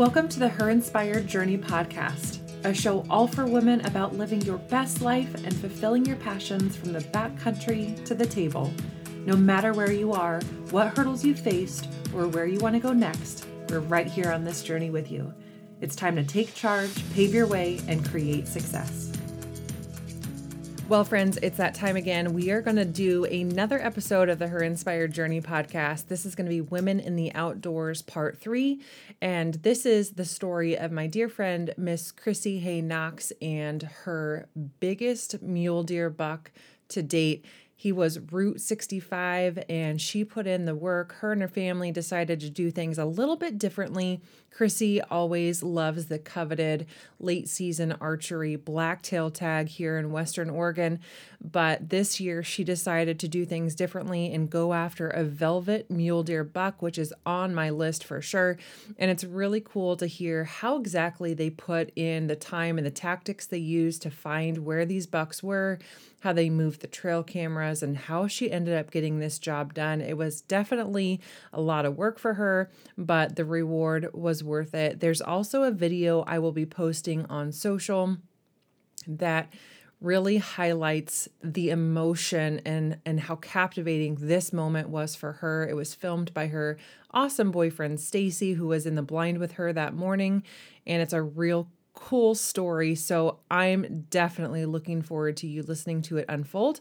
Welcome to the Her Inspired Journey podcast, a show all for women about living your best life and fulfilling your passions from the backcountry to the table. No matter where you are, what hurdles you faced, or where you want to go next, we're right here on this journey with you. It's time to take charge, pave your way, and create success. Well, friends, it's that time again. We are going to do another episode of the Her Inspired Journey podcast. This is going to be Women in the Outdoors Part 3. And this is the story of my dear friend, Miss Chrissy Hay Knox, and her biggest mule deer buck to date. He was Route 65 and she put in the work. Her and her family decided to do things a little bit differently. Chrissy always loves the coveted late season archery blacktail tag here in Western Oregon, but this year she decided to do things differently and go after a velvet mule deer buck, which is on my list for sure. And it's really cool to hear how exactly they put in the time and the tactics they used to find where these bucks were how they moved the trail and how she ended up getting this job done. It was definitely a lot of work for her, but the reward was worth it. There's also a video I will be posting on social that really highlights the emotion and and how captivating this moment was for her. It was filmed by her awesome boyfriend Stacy who was in the blind with her that morning and it's a real cool story. So I'm definitely looking forward to you listening to it unfold.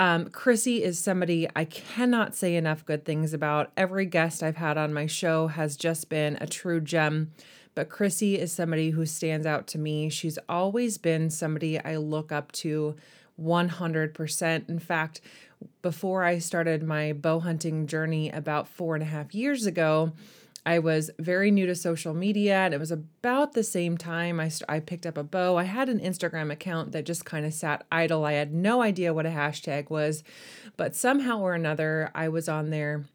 Um, Chrissy is somebody I cannot say enough good things about. Every guest I've had on my show has just been a true gem. But Chrissy is somebody who stands out to me. She's always been somebody I look up to 100%. In fact, before I started my bow hunting journey about four and a half years ago, I was very new to social media, and it was about the same time I, st- I picked up a bow. I had an Instagram account that just kind of sat idle. I had no idea what a hashtag was, but somehow or another, I was on there.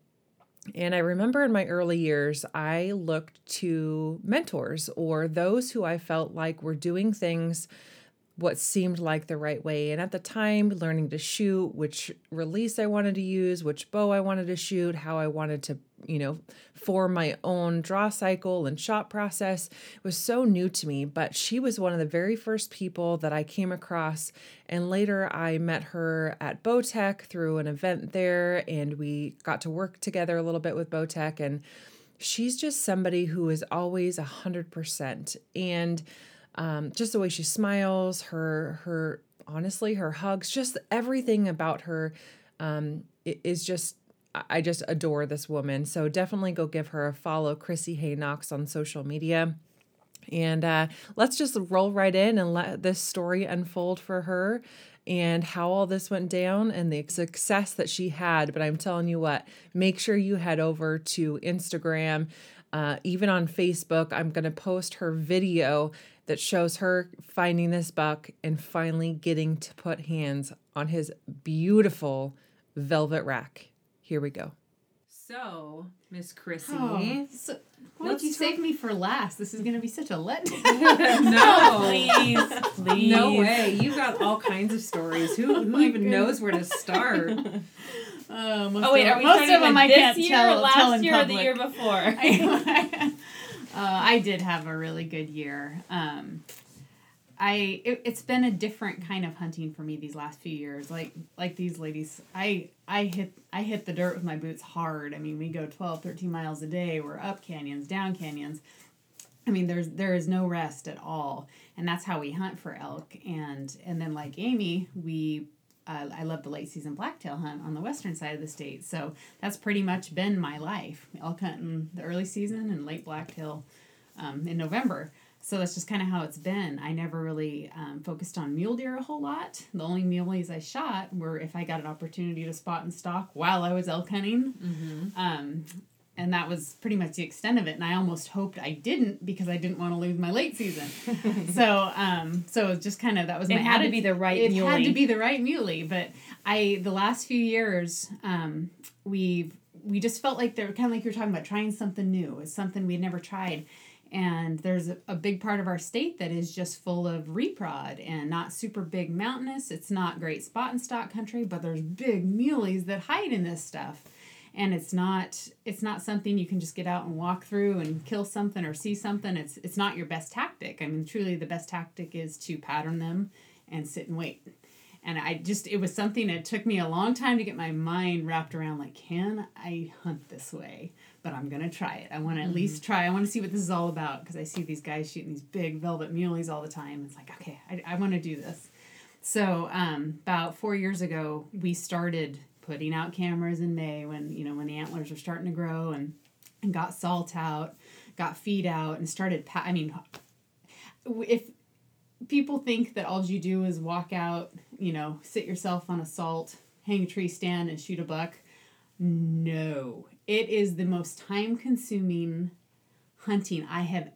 And I remember in my early years, I looked to mentors or those who I felt like were doing things what seemed like the right way. And at the time, learning to shoot, which release I wanted to use, which bow I wanted to shoot, how I wanted to, you know, form my own draw cycle and shot process was so new to me. But she was one of the very first people that I came across. And later I met her at Bowtech through an event there, and we got to work together a little bit with Bowtech. And she's just somebody who is always a hundred percent. And um, just the way she smiles, her her honestly her hugs, just everything about her um, is just I just adore this woman. So definitely go give her a follow, Chrissy Hay Knox on social media. And uh, let's just roll right in and let this story unfold for her and how all this went down and the success that she had. But I'm telling you what, make sure you head over to Instagram, uh, even on Facebook. I'm going to post her video that shows her finding this buck and finally getting to put hands on his beautiful velvet rack. Here we go. So, Miss Chrissy. Oh, so, why did you talk- save me for last? This is going to be such a letdown. no, please, please. No way. You've got all kinds of stories. Who, who oh even goodness. knows where to start? Uh, oh wait, are we most of them I can't year, tell, last tell year, public. or the year before? Uh, I did have a really good year. Um, I it, has been a different kind of hunting for me these last few years. Like like these ladies, I I hit I hit the dirt with my boots hard. I mean, we go 12, 13 miles a day. We're up canyons, down canyons. I mean, there's there is no rest at all, and that's how we hunt for elk. And and then like Amy, we uh, I love the late season blacktail hunt on the western side of the state. So that's pretty much been my life. Elk hunting the early season and late blacktail um, in November. So that's just kind of how it's been. I never really um, focused on mule deer a whole lot. The only muleys I shot were if I got an opportunity to spot and stalk while I was elk hunting. Mm-hmm. Um, and that was pretty much the extent of it. And i almost hoped i didn't because i didn't want to lose my late season. So um so just kind of that was it my had to be the right muley. it muley. had to be the right muley but i the last few years um we've we just felt like they're kind of like you're talking about trying something new. It's something we'd never tried. And there's a, a big part of our state that is just full of reprod and not super big mountainous. It's not great spot and stalk country but there's big muleys that hide in this stuff and it's not it's not something you can just get out and walk through and kill something or see something. It's it's not your best tactic. I mean truly the best tactic is to pattern them and sit and wait. And i just it was something that took me a long time to get my mind wrapped around like can i hunt this way? But i'm gonna try it. I want to mm-hmm. at least try. I want to see what this is all about because i see these guys shooting these big velvet muleys all the time. It's like okay i, I want to do this. So um, about four years ago we started putting out cameras in May when you know when the antlers were starting to grow and and got salt out, got feed out, and started. Pa- I mean, if people think that all you do is walk out, you know, sit yourself on a salt, hang a tree stand, and shoot a buck, no, it is the most time consuming hunting I have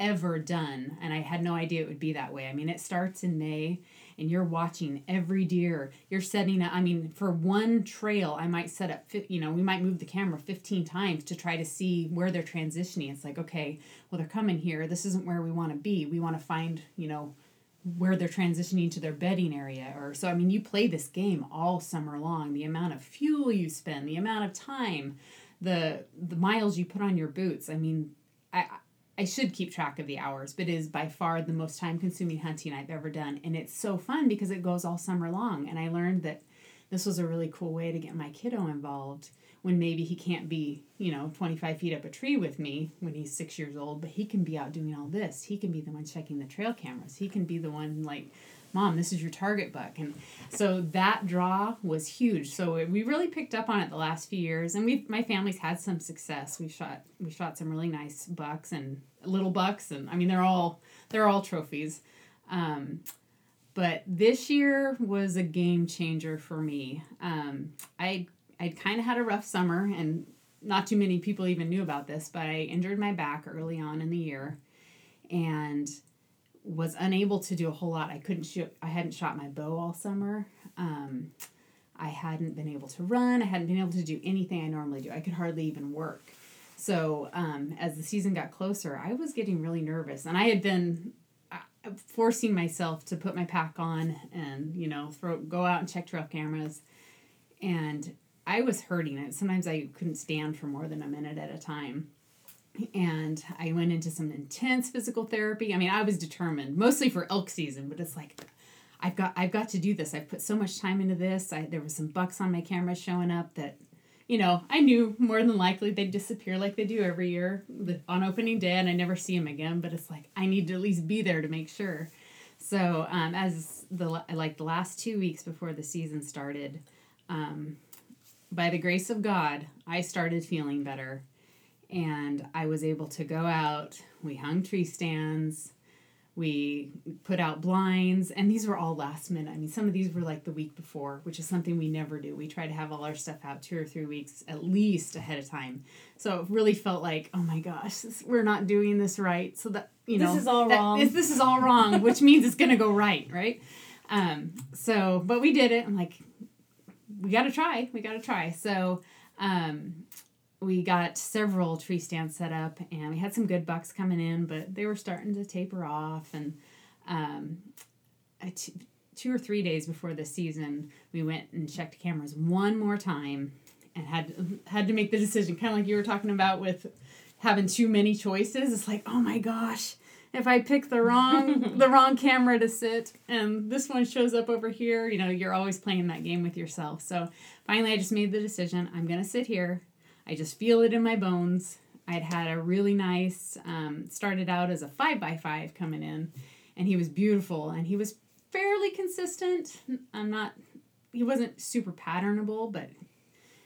ever done, and I had no idea it would be that way. I mean, it starts in May and you're watching every deer. You're setting up, I mean, for one trail, I might set up, you know, we might move the camera 15 times to try to see where they're transitioning. It's like, okay, well, they're coming here. This isn't where we want to be. We want to find, you know, where they're transitioning to their bedding area or so i mean you play this game all summer long the amount of fuel you spend the amount of time the the miles you put on your boots i mean i I should keep track of the hours, but it is by far the most time consuming hunting I've ever done. And it's so fun because it goes all summer long. And I learned that this was a really cool way to get my kiddo involved when maybe he can't be, you know, 25 feet up a tree with me when he's six years old, but he can be out doing all this. He can be the one checking the trail cameras. He can be the one like mom this is your target buck and so that draw was huge. So we really picked up on it the last few years. And we my family's had some success. We shot we shot some really nice bucks and little bucks. And i mean they're all they're all trophies. Um, but this year was a game changer for me. Um, i i kind of had a rough summer and not too many people even knew about this but i injured my back early on in the year. And was unable to do a whole lot. I couldn't shoot. I hadn't shot my bow all summer. Um, I hadn't been able to run. I hadn't been able to do anything I normally do. I could hardly even work. So um, as the season got closer, I was getting really nervous, and I had been uh, forcing myself to put my pack on and you know throw go out and check trail cameras, and I was hurting it. Sometimes I couldn't stand for more than a minute at a time and I went into some intense physical therapy. I mean, I was determined, mostly for elk season, but it's like I've got I've got to do this. I've put so much time into this. I there was some bucks on my camera showing up that you know, I knew more than likely they'd disappear like they do every year on opening day, and I never see them again. But it's like I need to at least be there to make sure. So um, as the like the last two weeks before the season started, um, by the grace of God, I started feeling better and I was able to go out. We hung tree stands, we put out blinds, and these were all last minute. I mean, some of these were like the week before, which is something we never do. We try to have all our stuff out two or three weeks at least ahead of time. So it really felt like, oh my gosh, this, we're not doing this right. So that you know, this is all wrong. Is, this is all wrong, which means it's gonna go right, right? Um, so, but we did it. I'm like, we got to try. We got to try. So, um, we got several tree stands set up and we had some good bucks coming in, but they were starting to taper off. And um, t- two or three days before the season, we went and checked cameras one more time and had had to make the decision, kind of like you were talking about with having too many choices. It's like, oh my gosh, if I pick the wrong the wrong camera to sit and this one shows up over here, you know, you're always playing that game with yourself. So finally, I just made the decision. I'm gonna sit here I just feel it in my bones. I'd had a really nice, um, started out as a five by five coming in, and he was beautiful and he was fairly consistent. I'm not, he wasn't super patternable, but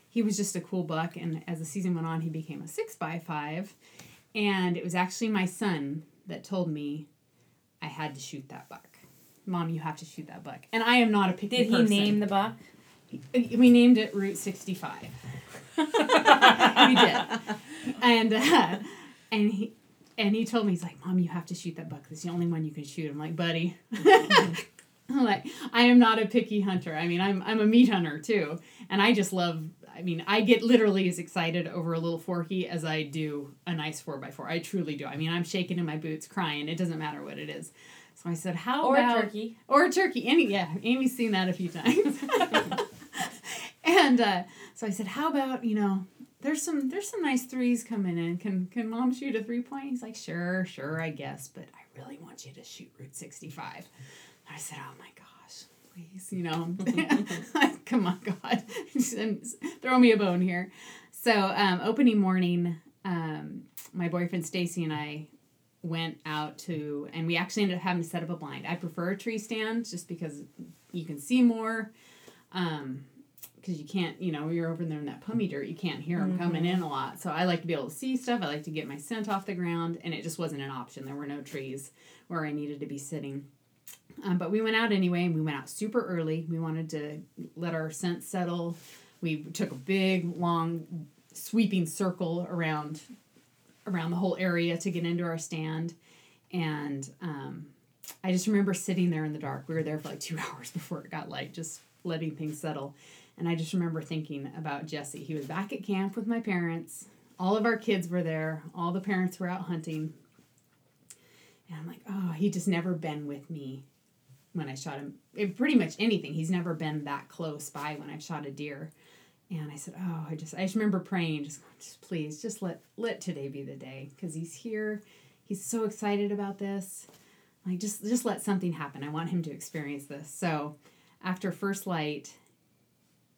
he was just a cool buck. And as the season went on, he became a six by five. And it was actually my son that told me I had to shoot that buck. Mom, you have to shoot that buck. And I am not a picky Did he person. name the buck? We named it Route 65. we did. And uh, and he and he told me he's like, "Mom, you have to shoot that buck. It's the only one you can shoot." I'm like, "Buddy." I'm like, I am not a picky hunter. I mean, I'm I'm a meat hunter too, and I just love. I mean, I get literally as excited over a little forky as I do a nice four by four. I truly do. I mean, I'm shaking in my boots, crying. It doesn't matter what it is. So I said, "How or about a turkey or a turkey?" Any yeah, Amy's seen that a few times. and uh, so I said, how about you know, there's some there's some nice threes coming in. Can can mom shoot a three point? He's like, sure, sure, I guess, but I really want you to shoot Route 65. I said, oh my gosh, please, you know, come on, God, throw me a bone here. So um, opening morning, um, my boyfriend Stacy and I went out to, and we actually ended up having to set up a blind. I prefer a tree stand just because you can see more. Um, because you can't, you know, you're over there in that pummy dirt, you can't hear them mm-hmm. coming in a lot. So I like to be able to see stuff. I like to get my scent off the ground, and it just wasn't an option. There were no trees where I needed to be sitting. Um, but we went out anyway, and we went out super early. We wanted to let our scent settle. We took a big, long, sweeping circle around around the whole area to get into our stand, and um, I just remember sitting there in the dark. We were there for like two hours before it got light, just letting things settle. And I just remember thinking about Jesse. He was back at camp with my parents. All of our kids were there. All the parents were out hunting. And I'm like, oh, he just never been with me when I shot him. It, pretty much anything. He's never been that close by when I've shot a deer. And I said, oh, I just I just remember praying, just, just please, just let let today be the day because he's here. He's so excited about this. Like just just let something happen. I want him to experience this. So after first light,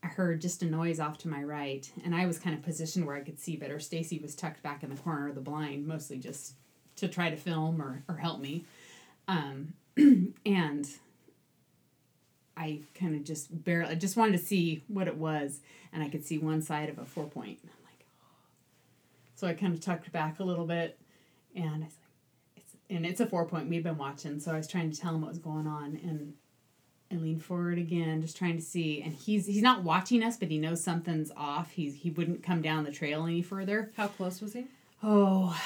heard just a noise off to my right, and I was kind of positioned where I could see better. Stacy was tucked back in the corner of the blind, mostly just to try to film or, or help me. Um, and I kind of just barely, I just wanted to see what it was, and I could see one side of a four point. And I'm like, oh. So I kind of tucked back a little bit, and I was like, it's, and it's a four point we've been watching, so I was trying to tell him what was going on, and and lean forward again, just trying to see. And he's he's not watching us, but he knows something's off. He's he wouldn't come down the trail any further. How close was he? Oh,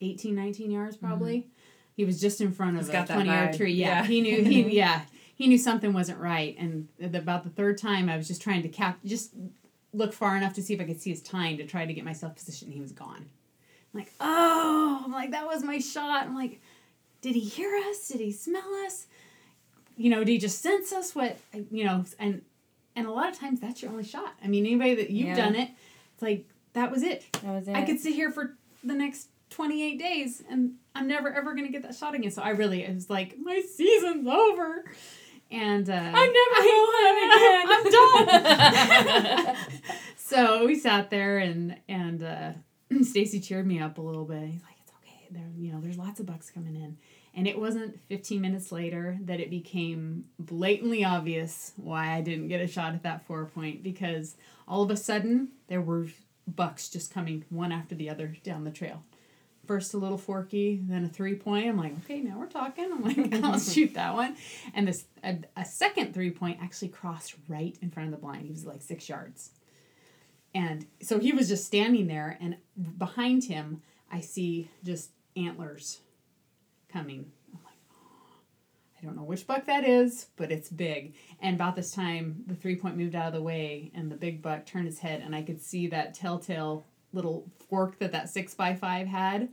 18, 19 yards probably. Mm-hmm. He was just in front of he's a twenty yard tree. Yeah, yeah. he knew he yeah he knew something wasn't right. And about the third time, I was just trying to cap just look far enough to see if I could see his time to try to get myself positioned. He was gone. I'm like, oh, I'm like that was my shot. I'm like, did he hear us? Did he smell us? You know, do you just sense us what you know, and and a lot of times that's your only shot. I mean, anybody that you've yeah. done it, it's like that was it. That was it. I could sit here for the next 28 days and I'm never ever gonna get that shot again. So I really it was like my season's over. And uh, I never will I'm done. so we sat there and and uh, Stacy cheered me up a little bit. He's like, it's okay. There, you know, there's lots of bucks coming in. And it wasn't 15 minutes later that it became blatantly obvious why I didn't get a shot at that four point because all of a sudden there were bucks just coming one after the other down the trail. First a little forky, then a three point. I'm like, okay, now we're talking. I'm like, I'll shoot that one. And this a, a second three point actually crossed right in front of the blind. He was like six yards. And so he was just standing there, and behind him, I see just antlers coming. I'm like, oh, I don't know which buck that is, but it's big. And about this time, the three point moved out of the way, and the big buck turned his head, and I could see that telltale little fork that that six by five had.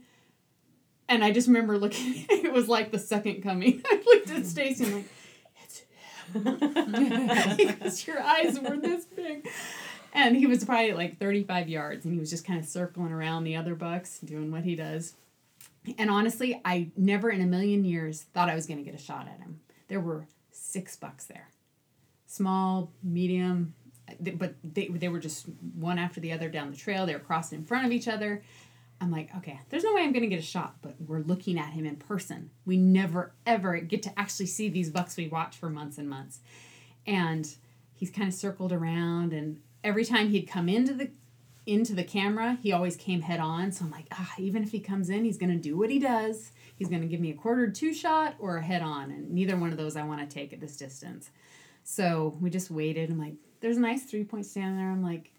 And I just remember looking. it was like the second coming. I looked at Stacy and like, it's him. because your eyes were this big. And he was probably like 35 yards, and he was just kind of circling around the other bucks, doing what he does. And honestly, I never in a million years thought I was going to get a shot at him. There were six bucks there small, medium, but they, they were just one after the other down the trail. They were crossing in front of each other. I'm like, okay, there's no way I'm going to get a shot, but we're looking at him in person. We never, ever get to actually see these bucks we watch for months and months. And he's kind of circled around, and every time he'd come into the into the camera, he always came head on. So I'm like, ah, even if he comes in, he's going to do what he does. He's going to give me a quartered to shot or a head on. And neither one of those I want to take at this distance. So we just waited. I'm like, there's a nice three point stand there. I'm like,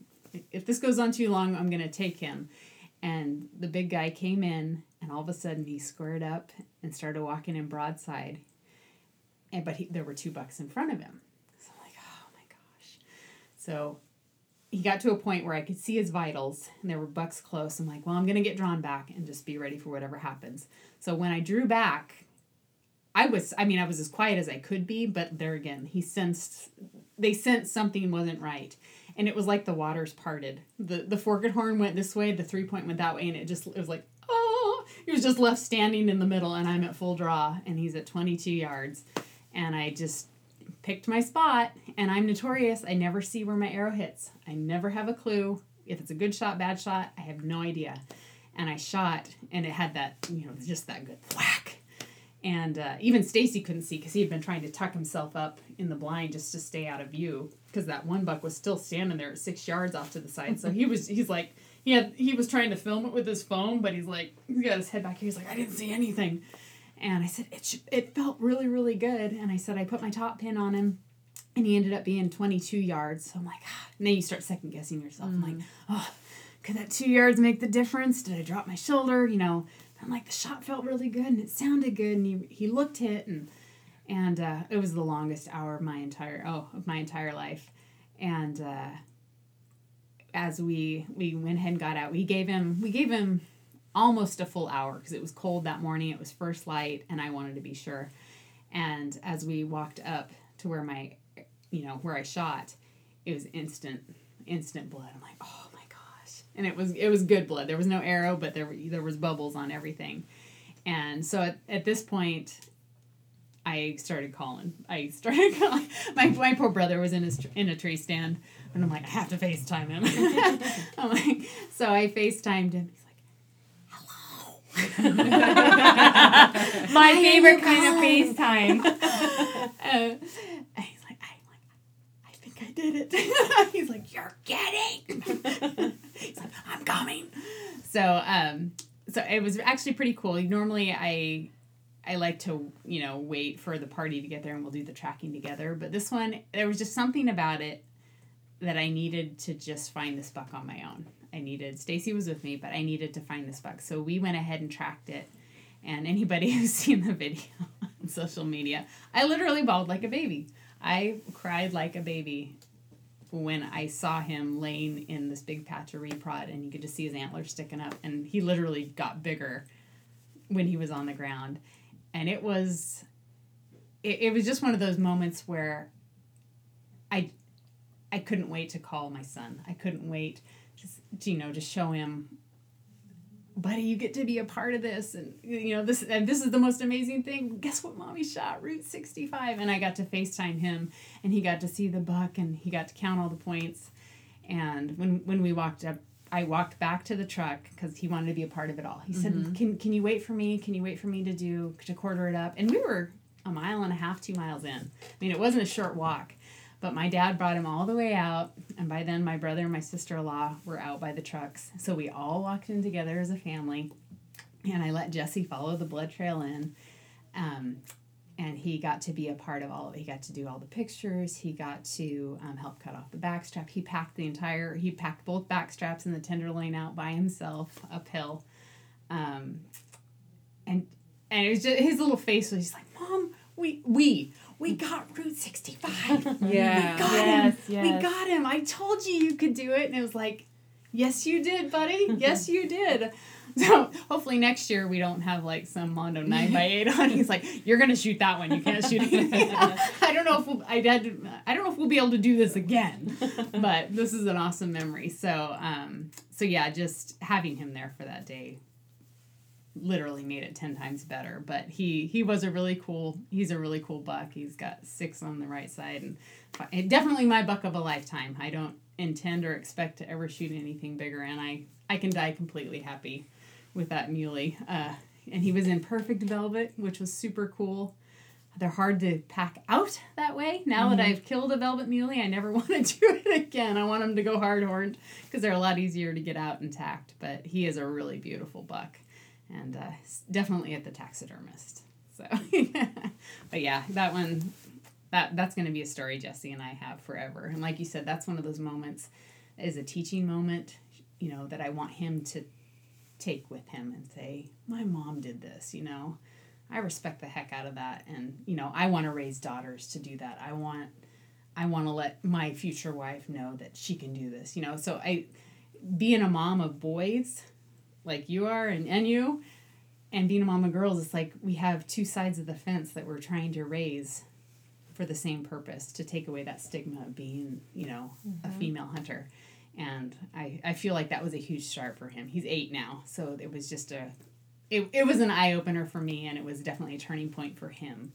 if this goes on too long, I'm going to take him. And the big guy came in, and all of a sudden he squared up and started walking in broadside. And, but he, there were two bucks in front of him. So I'm like, oh my gosh. So he got to a point where I could see his vitals and there were bucks close. I'm like, well, I'm going to get drawn back and just be ready for whatever happens. So when I drew back, I was, I mean, I was as quiet as I could be, but there again, he sensed they sensed something wasn't right and it was like the waters parted the the forked horn went this way the three point went that way and it just it was like oh he was just left standing in the middle and i'm at full draw and he's at 22 yards and i just picked my spot and i'm notorious. I never see where my arrow hits. I never have a clue if it's a good shot bad shot. I have no idea. And i shot and it had that you know just that good whack. And uh, even Stacy couldn't see because he had been trying to tuck himself up in the blind just to stay out of view because that one buck was still standing there at six yards off to the side. So he was he's like he had he was trying to film it with his phone, but he's like he got his head back here. He's like I didn't see anything, and I said it should, it felt really really good. And I said I put my top pin on him, and he ended up being twenty two yards. So I'm like, ah. then you start second guessing yourself. Mm. I'm like, oh, could that two yards make the difference? Did I drop my shoulder? You know I'm like, the shot felt really good and it sounded good, and he, he looked hit, and and uh, it was the longest hour of my entire oh of my entire life, and uh, as we we went ahead and got out, we gave him we gave him almost a full hour because it was cold that morning. It was first light, and I wanted to be sure. And as we walked up to where my, you know, where I shot, it was instant, instant blood. I'm like, oh my gosh! and it was it was good blood. There was no arrow, but there there was bubbles on everything. And so at, at this point, I started calling. I started calling. My, my poor brother was in his in a tree stand, and I'm like, I have to FaceTime him. I'm like, so I FaceTimed him. He's like, hello. my favorite kind of FaceTime. Uh, he's like, I'm like, I think I did it. he's like, you're kidding. He's like, I'm coming. So um so it was actually pretty cool. Normally I I like to, you know, wait for the party to get there and we'll do the tracking together. But this one, there was just something about it that I needed to just find this buck on my own. I needed Stacy was with me, but I needed to find this buck. So we went ahead and tracked it. And anybody who's seen the video on social media, I literally bawled like a baby. I cried like a baby when I saw him laying in this big patch of reprod and you could just see his antlers sticking up and he literally got bigger when he was on the ground. And it was it, it was just one of those moments where I I couldn't wait to call my son. I couldn't wait you know, to show him buddy, you get to be a part of this, and you know this, and this is the most amazing thing. Guess what, mommy shot Route sixty five, and I got to Facetime him, and he got to see the buck, and he got to count all the points, and when when we walked up. I walked back to the truck because he wanted to be a part of it all. He said, mm-hmm. "Can can you wait for me? Can you wait for me to do to quarter it up?" And we were a mile and a half, two miles in. I mean, it wasn't a short walk, but my dad brought him all the way out, and by then my brother and my sister in law were out by the trucks. So we all walked in together as a family, and I let Jesse follow the blood trail in. Um, and he got to be a part of all of it. He got to do all the pictures. He got to um, help cut off the backstrap. He packed the entire, he packed both backstraps and the tenderloin out by himself uphill. Um, and and it was just his little face was just like, Mom, we we we got Route 65. Yeah. We got yes, him. Yes. We got him. I told you you could do it. And it was like, yes, you did, buddy. Yes, you did. So hopefully next year we don't have like some Mondo 9 by 8 on. He's like, you're going to shoot that one. You can't shoot anything I don't know if we'll, I, had I don't know if we'll be able to do this again, but this is an awesome memory. So, um, so yeah, just having him there for that day literally made it 10 times better but he he was a really cool he's a really cool buck he's got six on the right side and definitely my buck of a lifetime i don't intend or expect to ever shoot anything bigger and i i can die completely happy with that muley uh, and he was in perfect velvet which was super cool they're hard to pack out that way. Now mm-hmm. that I've killed a velvet muley, I never want to do it again. I want them to go hard horned because they're a lot easier to get out intact. But he is a really beautiful buck and uh, definitely at the taxidermist. So, but yeah, that one, that that's going to be a story Jesse and I have forever. And like you said, that's one of those moments is a teaching moment, you know, that I want him to take with him and say, my mom did this, you know. I respect the heck out of that and you know, I want to raise daughters to do that. I want I want to let my future wife know that she can do this, you know. So I being a mom of boys, like you are and, and you and being a mom of girls it's like we have two sides of the fence that we're trying to raise for the same purpose to take away that stigma of being, you know, mm-hmm. a female hunter. And I, I feel like that was a huge start for him. He's eight now, so it was just a, it, it was an eye opener for me, and it was definitely a turning point for him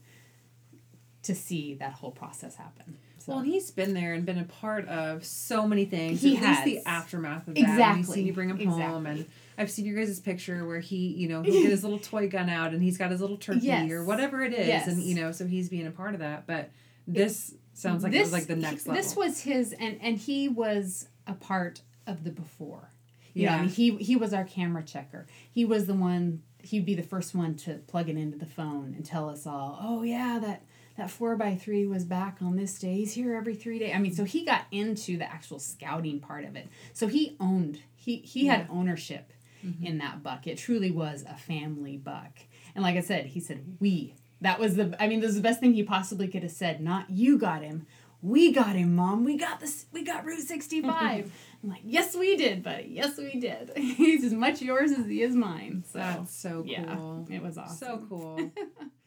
to see that whole process happen. So. Well, and he's been there and been a part of so many things. He at has. least the aftermath of that. Exactly. Seen you bring him exactly. home, and I've seen your guys' picture where he, you know, he'll get his little toy gun out and he's got his little turkey yes. or whatever it is, yes. and you know, so he's being a part of that. But this sounds like this, it was like the next level. This was his, and and he was a part of the before. You yeah, know, I mean, he he was our camera checker. He was the one. He'd be the first one to plug it into the phone and tell us all, "Oh yeah, that." That four by three was back on this day. He's here every three days. I mean, so he got into the actual scouting part of it. So he owned. He he yeah. had ownership mm-hmm. in that buck. It truly was a family buck. And like I said, he said we. That was the. I mean, this is the best thing he possibly could have said. Not you got him. We got him, mom. We got this. We got Route sixty five. I'm like, yes, we did, buddy. Yes, we did. He's as much yours as he is mine. So that's so cool. Yeah, it was awesome. So cool.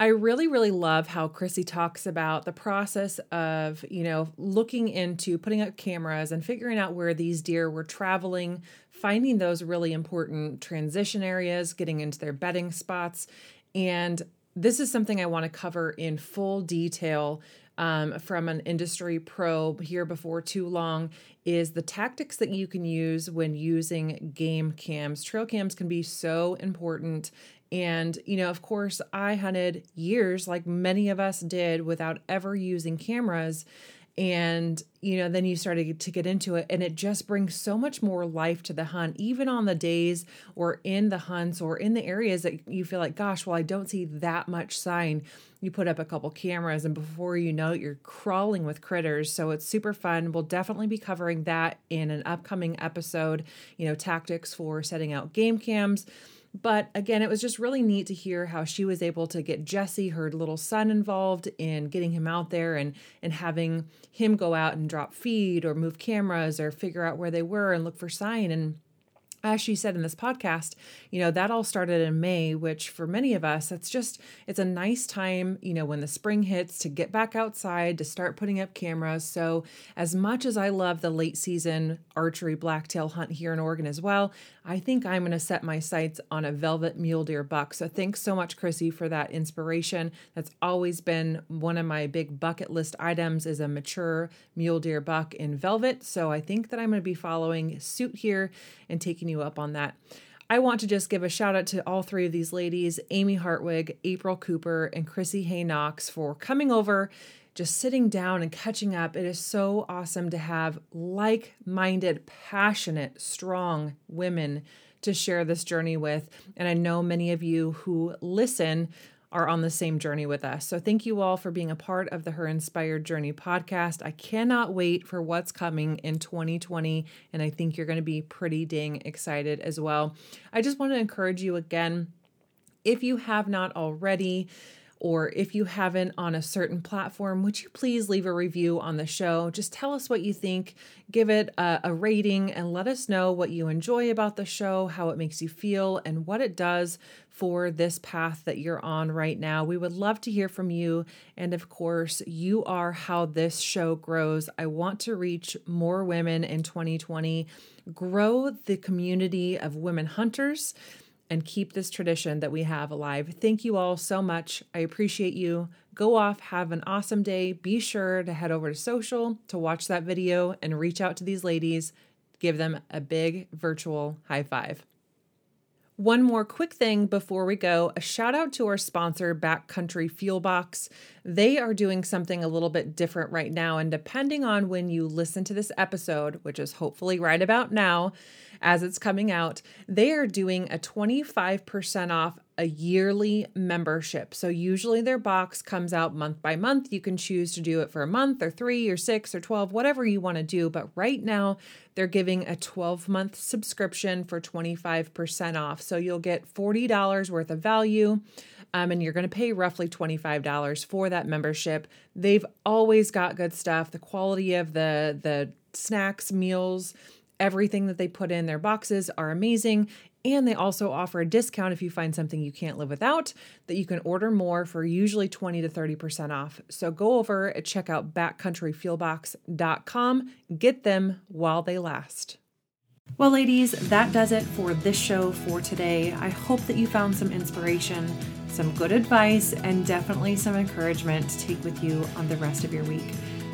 I really, really love how Chrissy talks about the process of, you know, looking into putting up cameras and figuring out where these deer were traveling, finding those really important transition areas, getting into their bedding spots. And this is something I want to cover in full detail um, from an industry pro here before too long is the tactics that you can use when using game cams. Trail cams can be so important and, you know, of course, I hunted years like many of us did without ever using cameras. And, you know, then you started to get into it, and it just brings so much more life to the hunt, even on the days or in the hunts or in the areas that you feel like, gosh, well, I don't see that much sign. You put up a couple cameras, and before you know it, you're crawling with critters. So it's super fun. We'll definitely be covering that in an upcoming episode, you know, tactics for setting out game cams but again, it was just really neat to hear how she was able to get Jesse, her little son, involved in getting him out there and and having him go out and drop feed or move cameras or figure out where they were and look for sign. And as she said in this podcast, you know, that all started in May, which for many of us, it's just, it's a nice time, you know, when the spring hits to get back outside, to start putting up cameras. So, as much as I love the late season archery blacktail hunt here in Oregon as well, I think I'm going to set my sights on a velvet mule deer buck. So, thanks so much, Chrissy, for that inspiration. That's always been one of my big bucket list items is a mature mule deer buck in velvet. So, I think that I'm going to be following suit here and taking you up on that. I want to just give a shout out to all three of these ladies Amy Hartwig, April Cooper, and Chrissy Hay Knox for coming over, just sitting down and catching up. It is so awesome to have like minded, passionate, strong women to share this journey with. And I know many of you who listen are on the same journey with us. So thank you all for being a part of the Her Inspired Journey podcast. I cannot wait for what's coming in 2020, and I think you're going to be pretty dang excited as well. I just want to encourage you again if you have not already, or if you haven't on a certain platform, would you please leave a review on the show? Just tell us what you think, give it a, a, rating, and let us know what you enjoy about the show, how it makes you feel, and what it does for this path that you're on right now. We would love to hear from you. And of course, you are how this show grows. I want to reach more women in 2020, grow the community of women hunters and keep this tradition that we have alive. Thank you all so much. I appreciate you. Go off, have an awesome day. Be sure to head over to social to watch that video and reach out to these ladies. Give them a big virtual high five. One more quick thing before we go a shout out to our sponsor, Backcountry Fuel Box. They are doing something a little bit different right now. And depending on when you listen to this episode, which is hopefully right about now as it's coming out, they are doing a 25% off a yearly membership. So usually their box comes out month by month. You can choose to do it for a month or three or six or 12, whatever you want to do. But right now, they're giving a 12 month subscription for 25% off. So you'll get $40 worth of value. Um, and you're going to pay roughly $25 for that membership. They've always got good stuff. The quality of the the snacks, meals, Everything that they put in their boxes are amazing. And they also offer a discount if you find something you can't live without, that you can order more for usually 20 to 30% off. So go over and check out backcountryfuelbox.com. Get them while they last. Well, ladies, that does it for this show for today. I hope that you found some inspiration, some good advice, and definitely some encouragement to take with you on the rest of your week.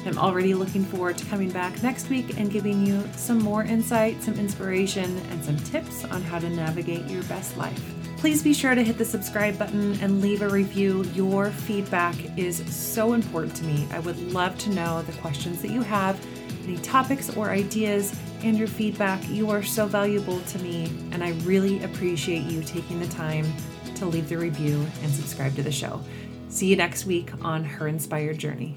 I'm already looking forward to coming back next week and giving you some more insight, some inspiration, and some tips on how to navigate your best life. Please be sure to hit the subscribe button and leave a review. Your feedback is so important to me. I would love to know the questions that you have, any topics or ideas, and your feedback. You are so valuable to me, and I really appreciate you taking the time to leave the review and subscribe to the show. See you next week on Her Inspired Journey.